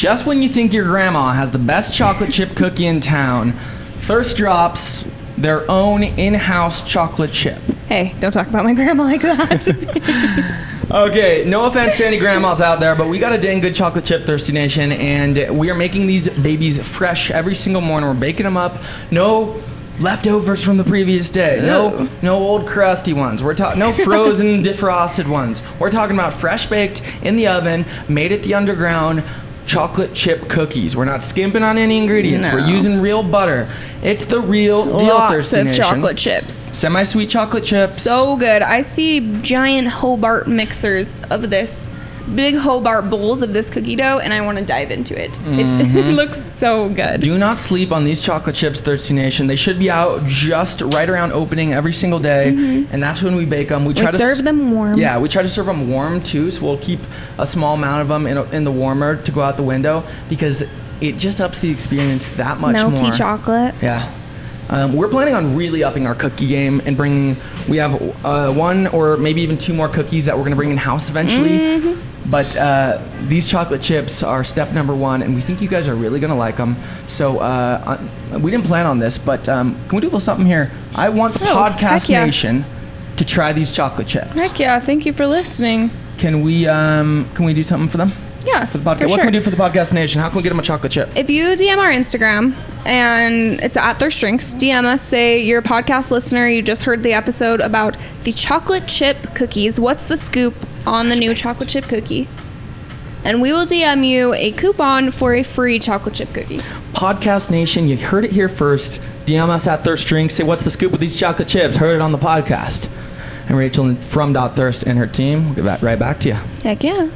Just when you think your grandma has the best chocolate chip cookie in town, Thirst drops their own in-house chocolate chip. Hey, don't talk about my grandma like that. Okay, no offense to any grandmas out there, but we got a dang good chocolate chip, Thirsty Nation, and we are making these babies fresh every single morning. We're baking them up. No leftovers from the previous day. No, no old crusty ones. We're talking no frozen, defrosted ones. We're talking about fresh baked in the oven, made at the underground. Chocolate chip cookies. We're not skimping on any ingredients. We're using real butter. It's the real deal, Lots Thirsty of Nation. chocolate chips. Semi-sweet chocolate chips. So good. I see giant Hobart mixers of this, big Hobart bowls of this cookie dough, and I want to dive into it. It's, it looks so good. Do not sleep on these chocolate chips, Thirsty Nation. They should be out just right around opening every single day, and that's when we bake them. We Mm-hmm. we try to s- serve them warm. Yeah, we try to serve them warm too, so we'll keep a small amount of them in, in the warmer to go out the window because it just ups the experience that much Melty more. chocolate. Yeah. Um, we're planning on really upping our cookie game and bringing. We have uh, one or maybe even two more cookies that we're going to bring in house eventually. Mm-hmm. But uh, these chocolate chips are step number one, and we think you guys are really going to like them. So uh, uh, we didn't plan on this, but um, can we do a little something here? I want the Oh, podcast yeah. nation to try these chocolate chips. Heck yeah! Thank you for listening. Can we um, can we do something for them? Yeah, For the podcast. for what sure. can we do for the podcast nation? How can we get them a chocolate chip? If you DM our Instagram and it's at Thirst Drinks, DM us, say you're a podcast listener, you just heard the episode about the chocolate chip cookies. What's the scoop on the new chocolate chip cookie? And we will DM you a coupon for a free chocolate chip cookie. Podcast Nation, you heard it here first. DM us at Thirst Drink. Say, what's the scoop with these chocolate chips? Heard it on the podcast. And Rachel from Dot Thirst and her team will get that right back to you. Heck yeah.